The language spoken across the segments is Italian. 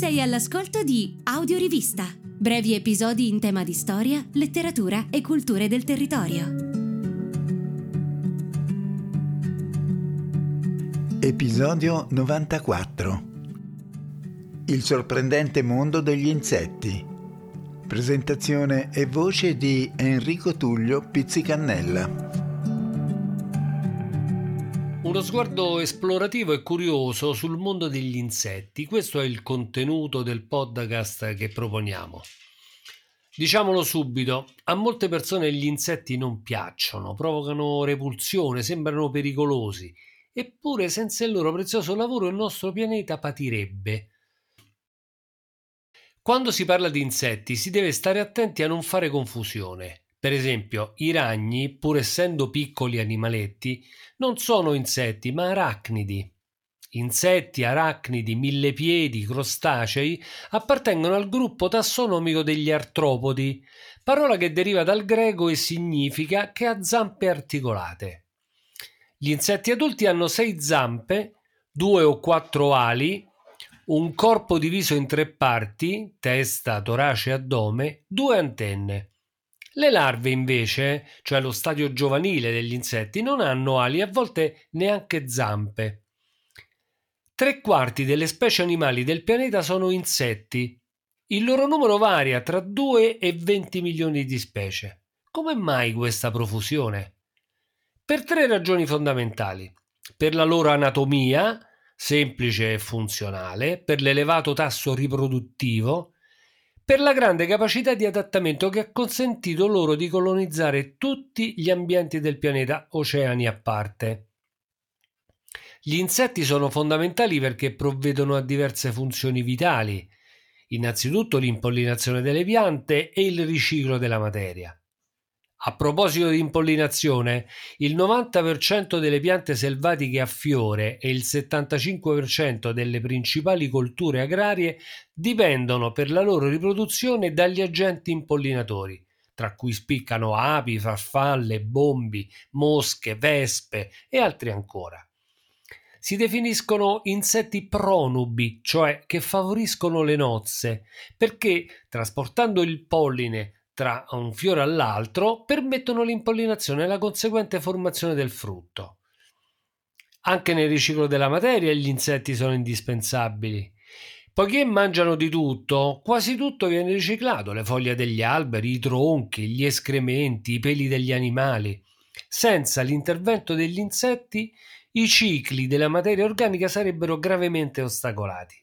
Sei all'ascolto di Audiorivista, brevi episodi in tema di storia, letteratura e culture del territorio. Episodio 94 Il sorprendente mondo degli insetti. Presentazione e voce di Enrico Tullio Pizzicannella. Uno sguardo esplorativo e curioso sul mondo degli insetti. Questo è il contenuto del podcast che proponiamo. Diciamolo subito, a molte persone gli insetti non piacciono, provocano repulsione, sembrano pericolosi, eppure senza il loro prezioso lavoro il nostro pianeta patirebbe. Quando si parla di insetti si deve stare attenti a non fare confusione. Per esempio, i ragni, pur essendo piccoli animaletti, non sono insetti ma arachnidi. Insetti, arachnidi, millepiedi, crostacei appartengono al gruppo tassonomico degli artropodi, parola che deriva dal greco e significa che ha zampe articolate. Gli insetti adulti hanno sei zampe, due o quattro ali, un corpo diviso in tre parti, testa, torace e addome, due antenne. Le larve invece, cioè lo stadio giovanile degli insetti, non hanno ali e a volte neanche zampe. Tre quarti delle specie animali del pianeta sono insetti. Il loro numero varia tra 2 e 20 milioni di specie. Come mai questa profusione? Per tre ragioni fondamentali. Per la loro anatomia, semplice e funzionale, per l'elevato tasso riproduttivo, per la grande capacità di adattamento che ha consentito loro di colonizzare tutti gli ambienti del pianeta, oceani a parte. Gli insetti sono fondamentali perché provvedono a diverse funzioni vitali, innanzitutto l'impollinazione delle piante e il riciclo della materia. A proposito di impollinazione, il 90% delle piante selvatiche a fiore e il 75% delle principali colture agrarie dipendono per la loro riproduzione dagli agenti impollinatori, tra cui spiccano api, farfalle, bombi, mosche, vespe e altri ancora. Si definiscono insetti pronubi, cioè che favoriscono le nozze, perché trasportando il polline tra un fiore all'altro permettono l'impollinazione e la conseguente formazione del frutto. Anche nel riciclo della materia gli insetti sono indispensabili. Poiché mangiano di tutto, quasi tutto viene riciclato, le foglie degli alberi, i tronchi, gli escrementi, i peli degli animali. Senza l'intervento degli insetti, i cicli della materia organica sarebbero gravemente ostacolati.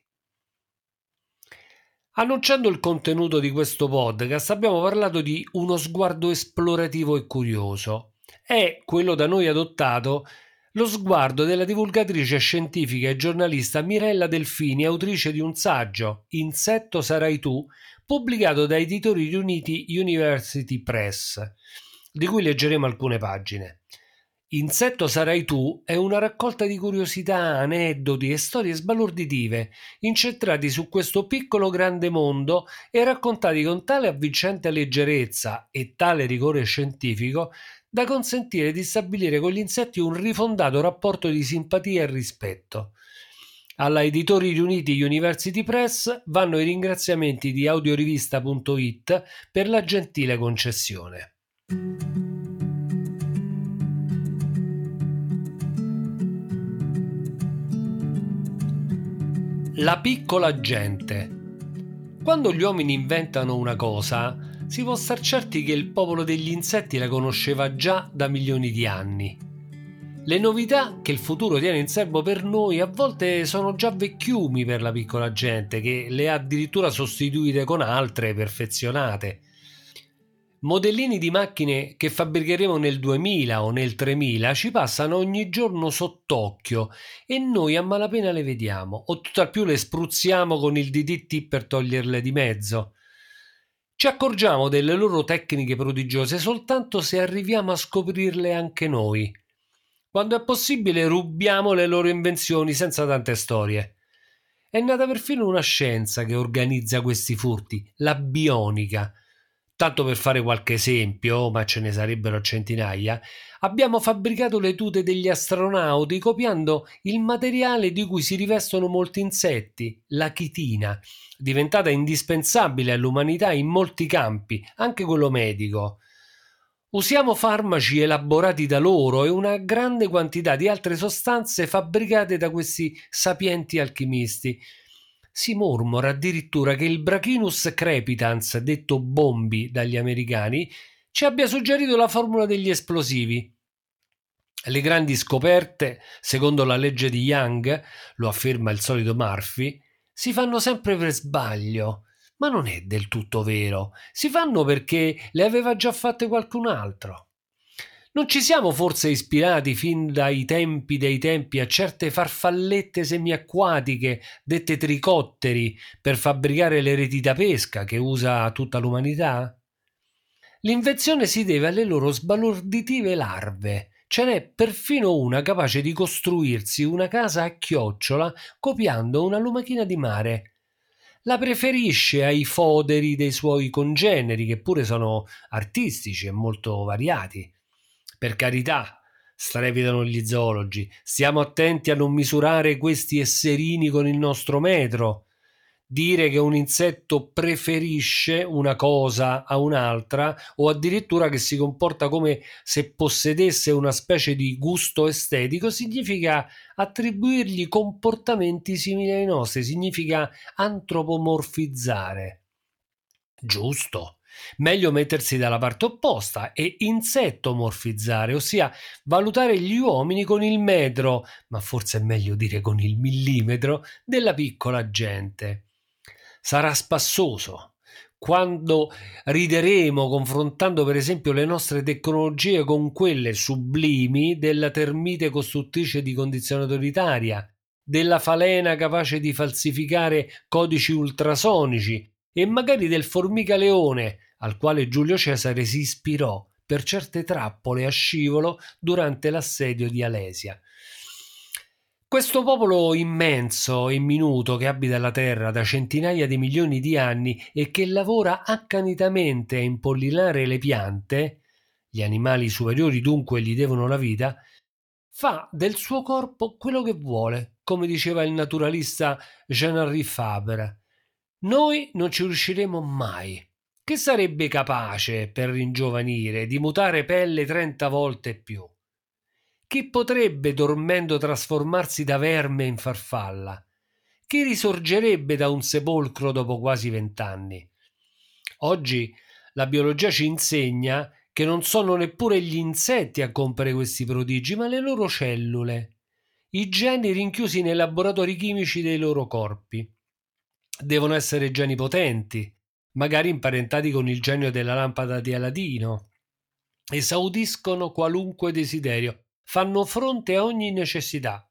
Annunciando il contenuto di questo podcast abbiamo parlato di uno sguardo esplorativo e curioso. È quello da noi adottato lo sguardo della divulgatrice scientifica e giornalista Mirella Delfini, autrice di un saggio Insetto sarai tu, pubblicato da Editori Riuniti University Press, di cui leggeremo alcune pagine. Insetto sarai tu è una raccolta di curiosità, aneddoti e storie sbalorditive, incentrati su questo piccolo grande mondo e raccontati con tale avvincente leggerezza e tale rigore scientifico da consentire di stabilire con gli insetti un rifondato rapporto di simpatia e rispetto. Alla Editori Riuniti University Press vanno i ringraziamenti di audiorivista.it per la gentile concessione. La piccola gente. Quando gli uomini inventano una cosa, si può star certi che il popolo degli insetti la conosceva già da milioni di anni. Le novità che il futuro tiene in serbo per noi a volte sono già vecchiumi per la piccola gente, che le ha addirittura sostituite con altre perfezionate. Modellini di macchine che fabbricheremo nel 2000 o nel 3000 ci passano ogni giorno sott'occhio e noi a malapena le vediamo o tutt'al più le spruzziamo con il DDT per toglierle di mezzo. Ci accorgiamo delle loro tecniche prodigiose soltanto se arriviamo a scoprirle anche noi. Quando è possibile rubiamo le loro invenzioni senza tante storie. È nata perfino una scienza che organizza questi furti, la bionica Tanto per fare qualche esempio, ma ce ne sarebbero centinaia, abbiamo fabbricato le tute degli astronauti copiando il materiale di cui si rivestono molti insetti, la chitina, diventata indispensabile all'umanità in molti campi, anche quello medico. Usiamo farmaci elaborati da loro e una grande quantità di altre sostanze fabbricate da questi sapienti alchimisti. Si mormora addirittura che il Brachinus crepitans, detto bombi dagli americani, ci abbia suggerito la formula degli esplosivi. Le grandi scoperte, secondo la legge di Young, lo afferma il solito Murphy, si fanno sempre per sbaglio ma non è del tutto vero. Si fanno perché le aveva già fatte qualcun altro. Non ci siamo forse ispirati fin dai tempi dei tempi a certe farfallette semiacquatiche, dette tricotteri, per fabbricare le reti da pesca che usa tutta l'umanità? L'invenzione si deve alle loro sbalorditive larve. Ce n'è perfino una capace di costruirsi una casa a chiocciola copiando una lumachina di mare la preferisce ai foderi dei suoi congeneri, che pure sono artistici e molto variati. Per carità, strepitano gli zoologi, stiamo attenti a non misurare questi esserini con il nostro metro dire che un insetto preferisce una cosa a un'altra o addirittura che si comporta come se possedesse una specie di gusto estetico significa attribuirgli comportamenti simili ai nostri, significa antropomorfizzare. Giusto. Meglio mettersi dalla parte opposta e insettomorfizzare, ossia valutare gli uomini con il metro, ma forse è meglio dire con il millimetro, della piccola gente sarà spassoso. Quando rideremo confrontando per esempio le nostre tecnologie con quelle sublimi della termite costruttrice di condizionatori d'aria, della falena capace di falsificare codici ultrasonici e magari del formica leone al quale Giulio Cesare si ispirò per certe trappole a scivolo durante l'assedio di Alesia. Questo popolo immenso e minuto che abita la terra da centinaia di milioni di anni e che lavora accanitamente a impollinare le piante, gli animali superiori dunque gli devono la vita, fa del suo corpo quello che vuole, come diceva il naturalista Jean-Henri Fabre. Noi non ci riusciremo mai. Che sarebbe capace, per ringiovanire, di mutare pelle trenta volte più? Chi potrebbe dormendo trasformarsi da verme in farfalla? Chi risorgerebbe da un sepolcro dopo quasi vent'anni? Oggi la biologia ci insegna che non sono neppure gli insetti a compiere questi prodigi, ma le loro cellule, i geni rinchiusi nei laboratori chimici dei loro corpi. Devono essere geni potenti, magari imparentati con il genio della lampada di Aladino. Esaudiscono qualunque desiderio, fanno fronte a ogni necessità.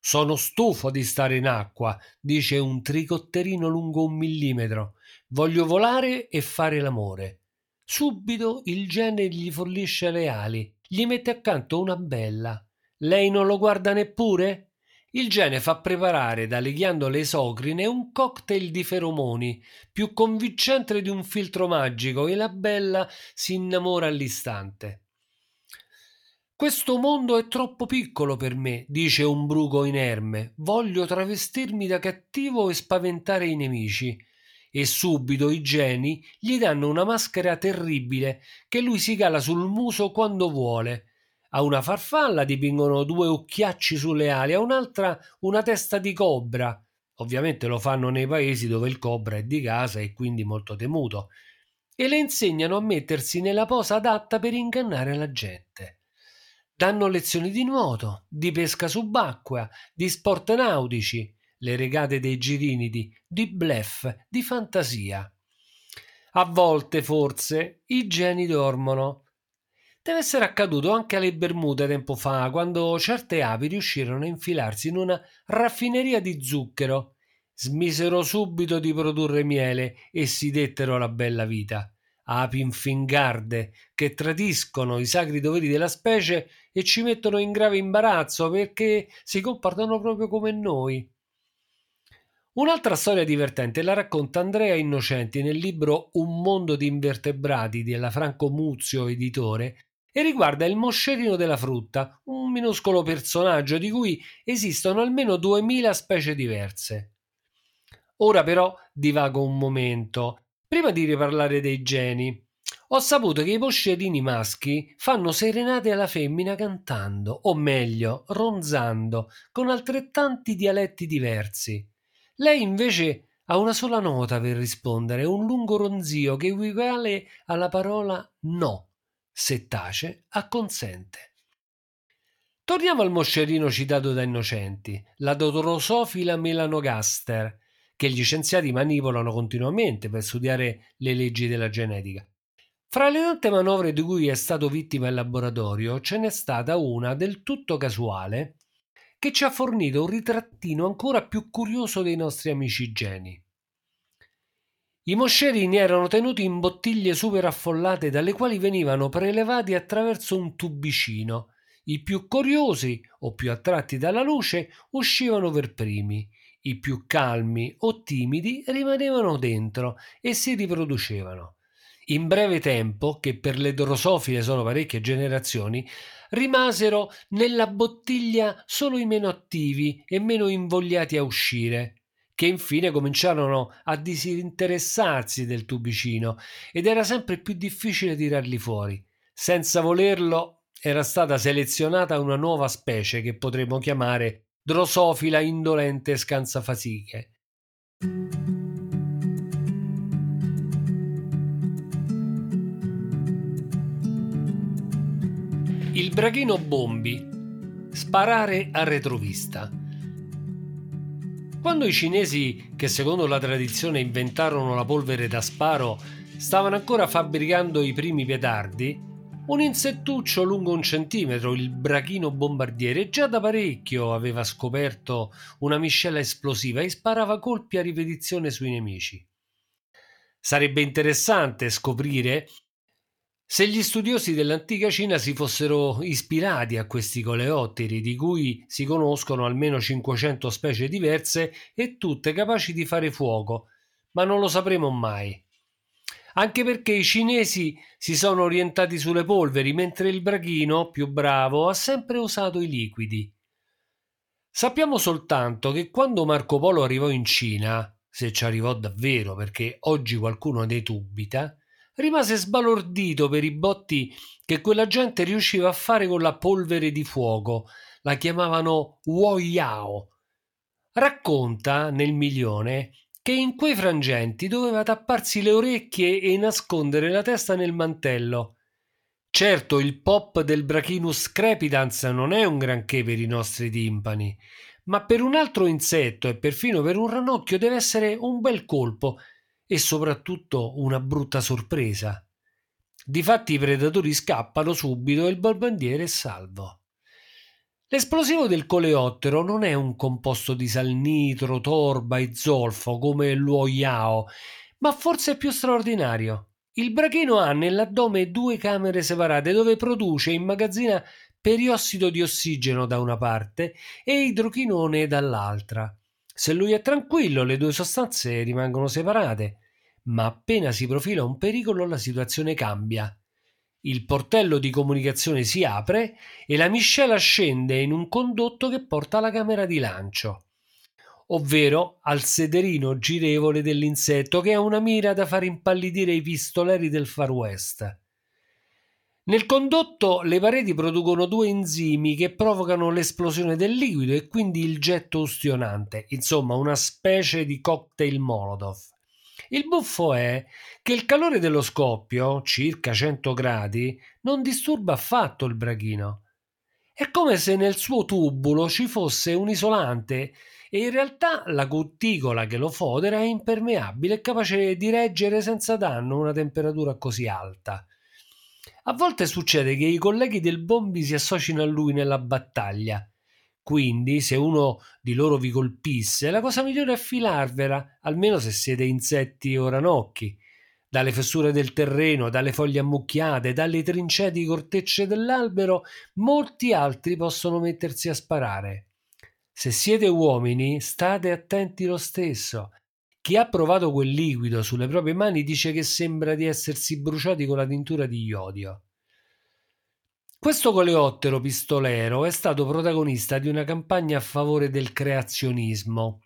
Sono stufo di stare in acqua, dice un tricotterino lungo un millimetro. Voglio volare e fare l'amore. Subito il gene gli fornisce le ali, gli mette accanto una bella. Lei non lo guarda neppure? Il gene fa preparare dalle ghiandole esocrine un cocktail di feromoni, più convincente di un filtro magico, e la bella si innamora all'istante. Questo mondo è troppo piccolo per me, dice un bruco inerme. Voglio travestirmi da cattivo e spaventare i nemici. E subito i geni gli danno una maschera terribile che lui si cala sul muso quando vuole. A una farfalla dipingono due occhiacci sulle ali, a un'altra una testa di cobra. Ovviamente lo fanno nei paesi dove il cobra è di casa e quindi molto temuto. E le insegnano a mettersi nella posa adatta per ingannare la gente. Danno lezioni di nuoto, di pesca subacquea, di sport nautici, le regate dei girinidi, di blef, di fantasia. A volte, forse, i geni dormono. Deve essere accaduto anche alle Bermude tempo fa, quando certe api riuscirono a infilarsi in una raffineria di zucchero. Smisero subito di produrre miele e si dettero la bella vita api infingarde che tradiscono i sacri doveri della specie e ci mettono in grave imbarazzo perché si comportano proprio come noi. Un'altra storia divertente la racconta Andrea Innocenti nel libro Un mondo di invertebrati della Franco Muzio editore e riguarda il moscerino della frutta, un minuscolo personaggio di cui esistono almeno 2000 specie diverse. Ora però divago un momento. Prima di riparlare dei geni, ho saputo che i moscerini maschi fanno serenate alla femmina cantando, o meglio, ronzando, con altrettanti dialetti diversi. Lei invece ha una sola nota per rispondere, un lungo ronzio che equivale alla parola no. Se tace, acconsente. Torniamo al moscerino citato da Innocenti, la Drosofila melanogaster, che gli scienziati manipolano continuamente per studiare le leggi della genetica. Fra le tante manovre di cui è stato vittima il laboratorio, ce n'è stata una del tutto casuale che ci ha fornito un ritrattino ancora più curioso dei nostri amici geni. I moscerini erano tenuti in bottiglie super affollate dalle quali venivano prelevati attraverso un tubicino. I più curiosi o più attratti dalla luce uscivano per primi, i più calmi o timidi rimanevano dentro e si riproducevano. In breve tempo, che per le drosofile sono parecchie generazioni, rimasero nella bottiglia solo i meno attivi e meno invogliati a uscire, che infine cominciarono a disinteressarsi del tubicino ed era sempre più difficile tirarli fuori. Senza volerlo era stata selezionata una nuova specie che potremmo chiamare Drosofila indolente scansafasiche. Il brachino Bombi. Sparare a retrovista. Quando i cinesi, che secondo la tradizione inventarono la polvere da sparo, stavano ancora fabbricando i primi petardi, un insettuccio lungo un centimetro, il brachino bombardiere, già da parecchio aveva scoperto una miscela esplosiva e sparava colpi a ripetizione sui nemici. Sarebbe interessante scoprire se gli studiosi dell'antica Cina si fossero ispirati a questi coleotteri, di cui si conoscono almeno 500 specie diverse e tutte capaci di fare fuoco, ma non lo sapremo mai. Anche perché i cinesi si sono orientati sulle polveri, mentre il brachino, più bravo, ha sempre usato i liquidi. Sappiamo soltanto che quando Marco Polo arrivò in Cina, se ci arrivò davvero perché oggi qualcuno ne dubita, rimase sbalordito per i botti che quella gente riusciva a fare con la polvere di fuoco. La chiamavano Woyao. Racconta nel milione che in quei frangenti doveva tapparsi le orecchie e nascondere la testa nel mantello. Certo, il pop del Brachinus crepidans non è un granché per i nostri timpani, ma per un altro insetto e perfino per un ranocchio deve essere un bel colpo e soprattutto una brutta sorpresa. Difatti i predatori scappano subito e il barbandiere è salvo. L'esplosivo del coleottero non è un composto di salnitro, torba e zolfo come l'uoiao, ma forse è più straordinario. Il brachino ha nell'addome due camere separate dove produce e immagazzina periossido di ossigeno da una parte e idrochinone dall'altra. Se lui è tranquillo, le due sostanze rimangono separate, ma appena si profila un pericolo la situazione cambia. Il portello di comunicazione si apre e la miscela scende in un condotto che porta alla camera di lancio, ovvero al sederino girevole dell'insetto che ha una mira da far impallidire i pistoleri del Far West. Nel condotto le pareti producono due enzimi che provocano l'esplosione del liquido e quindi il getto ustionante, insomma una specie di cocktail Molotov. Il buffo è che il calore dello scoppio, circa 100 gradi, non disturba affatto il brachino. È come se nel suo tubulo ci fosse un isolante e in realtà la cuticola che lo fodera è impermeabile e capace di reggere senza danno una temperatura così alta. A volte succede che i colleghi del Bombi si associno a lui nella battaglia. Quindi, se uno di loro vi colpisse, la cosa migliore è filarvela, almeno se siete insetti o ranocchi. Dalle fessure del terreno, dalle foglie ammucchiate, dalle trincee di cortecce dell'albero, molti altri possono mettersi a sparare. Se siete uomini, state attenti lo stesso. Chi ha provato quel liquido sulle proprie mani dice che sembra di essersi bruciati con la tintura di iodio. Questo coleottero pistolero è stato protagonista di una campagna a favore del creazionismo.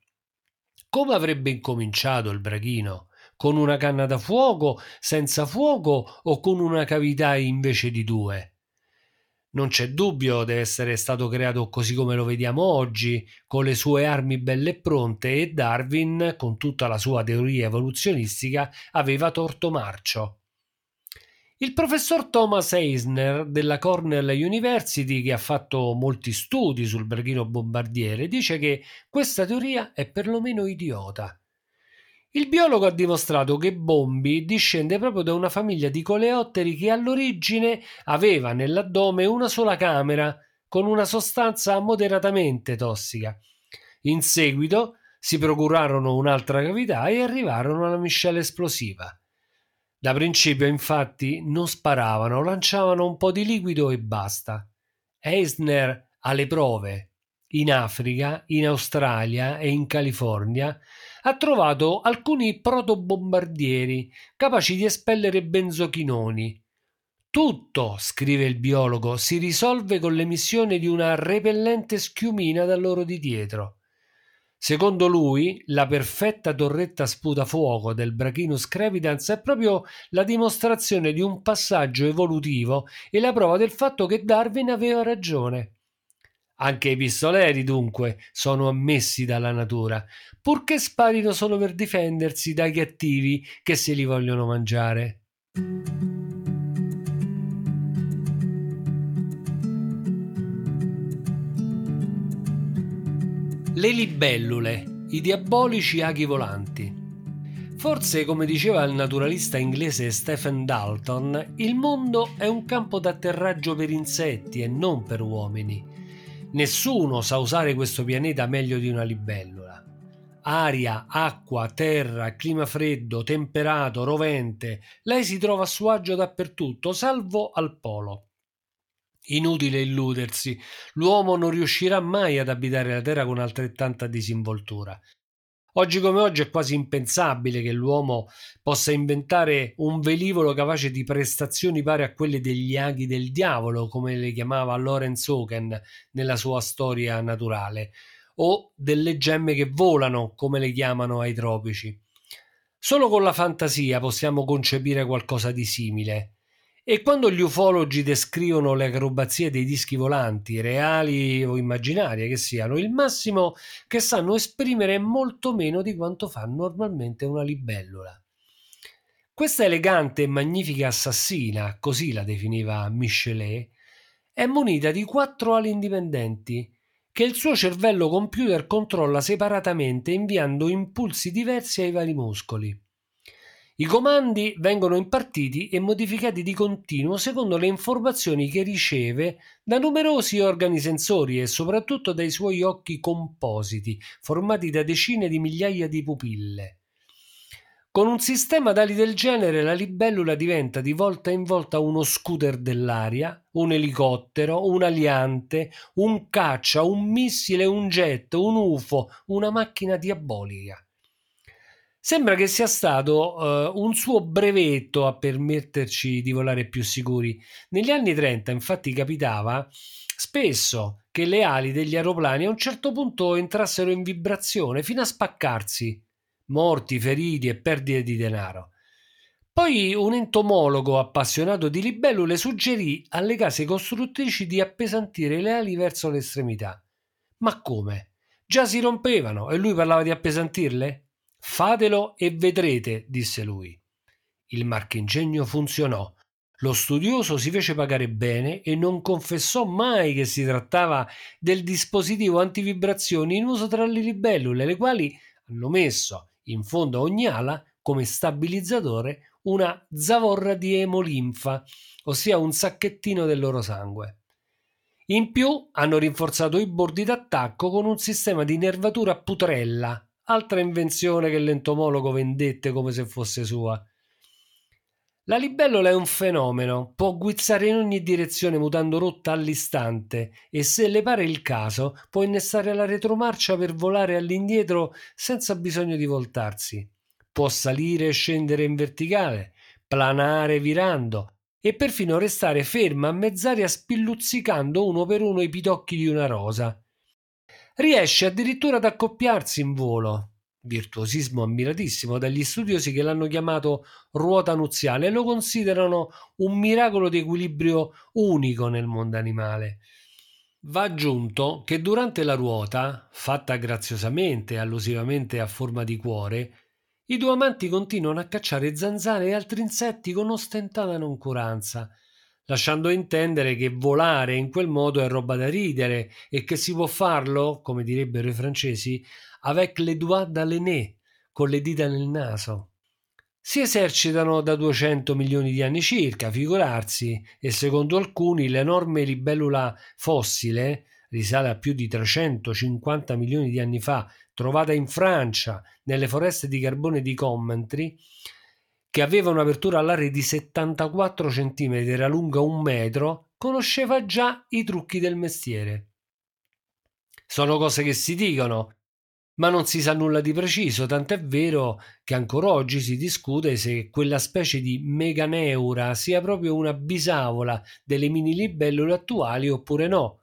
Come avrebbe incominciato il brachino? Con una canna da fuoco, senza fuoco o con una cavità invece di due? Non c'è dubbio, deve essere stato creato così come lo vediamo oggi, con le sue armi belle e pronte e Darwin, con tutta la sua teoria evoluzionistica, aveva torto marcio. Il professor Thomas Eisner della Cornell University, che ha fatto molti studi sul brachino bombardiere, dice che questa teoria è perlomeno idiota. Il biologo ha dimostrato che Bombi discende proprio da una famiglia di coleotteri che all'origine aveva nell'addome una sola camera con una sostanza moderatamente tossica. In seguito si procurarono un'altra cavità e arrivarono alla miscela esplosiva. Da principio, infatti, non sparavano, lanciavano un po' di liquido e basta. Eisner ha le prove. In Africa, in Australia e in California ha trovato alcuni protobombardieri capaci di espellere benzochinoni. Tutto, scrive il biologo, si risolve con l'emissione di una repellente schiumina da loro di dietro. Secondo lui, la perfetta torretta sputafuoco del Brachinus crepidans è proprio la dimostrazione di un passaggio evolutivo e la prova del fatto che Darwin aveva ragione. Anche i pistoleri, dunque, sono ammessi dalla natura, purché sparino solo per difendersi dai cattivi che se li vogliono mangiare. Le libellule, i diabolici aghi volanti. Forse, come diceva il naturalista inglese Stephen Dalton, il mondo è un campo d'atterraggio per insetti e non per uomini. Nessuno sa usare questo pianeta meglio di una libellula. Aria, acqua, terra, clima freddo, temperato, rovente, lei si trova a suo agio dappertutto, salvo al polo. Inutile illudersi, l'uomo non riuscirà mai ad abitare la Terra con altrettanta disinvoltura. Oggi come oggi è quasi impensabile che l'uomo possa inventare un velivolo capace di prestazioni pari a quelle degli aghi del diavolo, come le chiamava Lorenz Oken nella sua storia naturale, o delle gemme che volano, come le chiamano ai tropici. Solo con la fantasia possiamo concepire qualcosa di simile. E quando gli ufologi descrivono le acrobazie dei dischi volanti, reali o immaginarie che siano, il massimo che sanno esprimere è molto meno di quanto fa normalmente una libellula. Questa elegante e magnifica assassina, così la definiva Michelet, è munita di quattro ali indipendenti che il suo cervello computer controlla separatamente inviando impulsi diversi ai vari muscoli. I comandi vengono impartiti e modificati di continuo secondo le informazioni che riceve da numerosi organi sensori e soprattutto dai suoi occhi compositi, formati da decine di migliaia di pupille. Con un sistema d'ali del genere la libellula diventa di volta in volta uno scooter dell'aria, un elicottero, un aliante, un caccia, un missile, un jet, un UFO, una macchina diabolica. Sembra che sia stato uh, un suo brevetto a permetterci di volare più sicuri. Negli anni 30 infatti capitava spesso che le ali degli aeroplani a un certo punto entrassero in vibrazione fino a spaccarsi, morti, feriti e perdite di denaro. Poi un entomologo appassionato di libellule suggerì alle case costruttrici di appesantire le ali verso l'estremità. Ma come? Già si rompevano e lui parlava di appesantirle? Fatelo e vedrete, disse lui. Il marchingegno funzionò. Lo studioso si fece pagare bene e non confessò mai che si trattava del dispositivo antivibrazioni in uso tra le libellule, le quali hanno messo in fondo a ogni ala come stabilizzatore una zavorra di emolinfa, ossia un sacchettino del loro sangue. In più hanno rinforzato i bordi d'attacco con un sistema di nervatura putrella altra invenzione che l'entomologo vendette come se fosse sua. La libellula è un fenomeno, può guizzare in ogni direzione mutando rotta all'istante e se le pare il caso può innestare la retromarcia per volare all'indietro senza bisogno di voltarsi. Può salire e scendere in verticale, planare virando e perfino restare ferma a mezz'aria spilluzzicando uno per uno i pidocchi di una rosa. Riesce addirittura ad accoppiarsi in volo, virtuosismo ammiratissimo dagli studiosi che l'hanno chiamato ruota nuziale e lo considerano un miracolo di equilibrio unico nel mondo animale. Va aggiunto che durante la ruota, fatta graziosamente e allusivamente a forma di cuore, i due amanti continuano a cacciare zanzare e altri insetti con ostentata noncuranza, lasciando intendere che volare in quel modo è roba da ridere e che si può farlo, come direbbero i francesi, avec les doigts dans con le dita nel naso. Si esercitano da 200 milioni di anni circa, figurarsi, e secondo alcuni l'enorme libellula fossile risale a più di 350 milioni di anni fa, trovata in Francia nelle foreste di carbone di Commentry, che aveva un'apertura all'aria di 74 cm e era lunga un metro, conosceva già i trucchi del mestiere. Sono cose che si dicono, ma non si sa nulla di preciso, tant'è vero che ancora oggi si discute se quella specie di meganeura sia proprio una bisavola delle mini libellule attuali oppure no.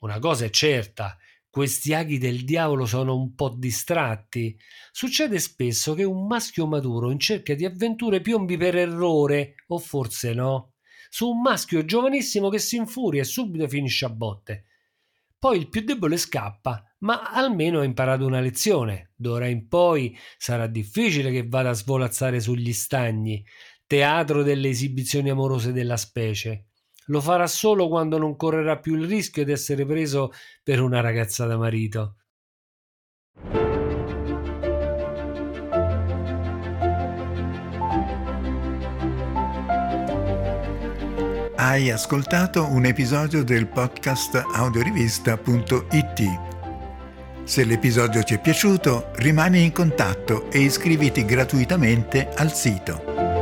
Una cosa è certa, questi aghi del diavolo sono un po' distratti. Succede spesso che un maschio maturo in cerca di avventure piombi per errore, o forse no, su un maschio giovanissimo che si infuria e subito finisce a botte. Poi il più debole scappa, ma almeno ha imparato una lezione. D'ora in poi sarà difficile che vada a svolazzare sugli stagni, teatro delle esibizioni amorose della specie. Lo farà solo quando non correrà più il rischio di essere preso per una ragazza da marito. Hai ascoltato un episodio del podcast audiorivista.it. Se l'episodio ti è piaciuto, rimani in contatto e iscriviti gratuitamente al sito.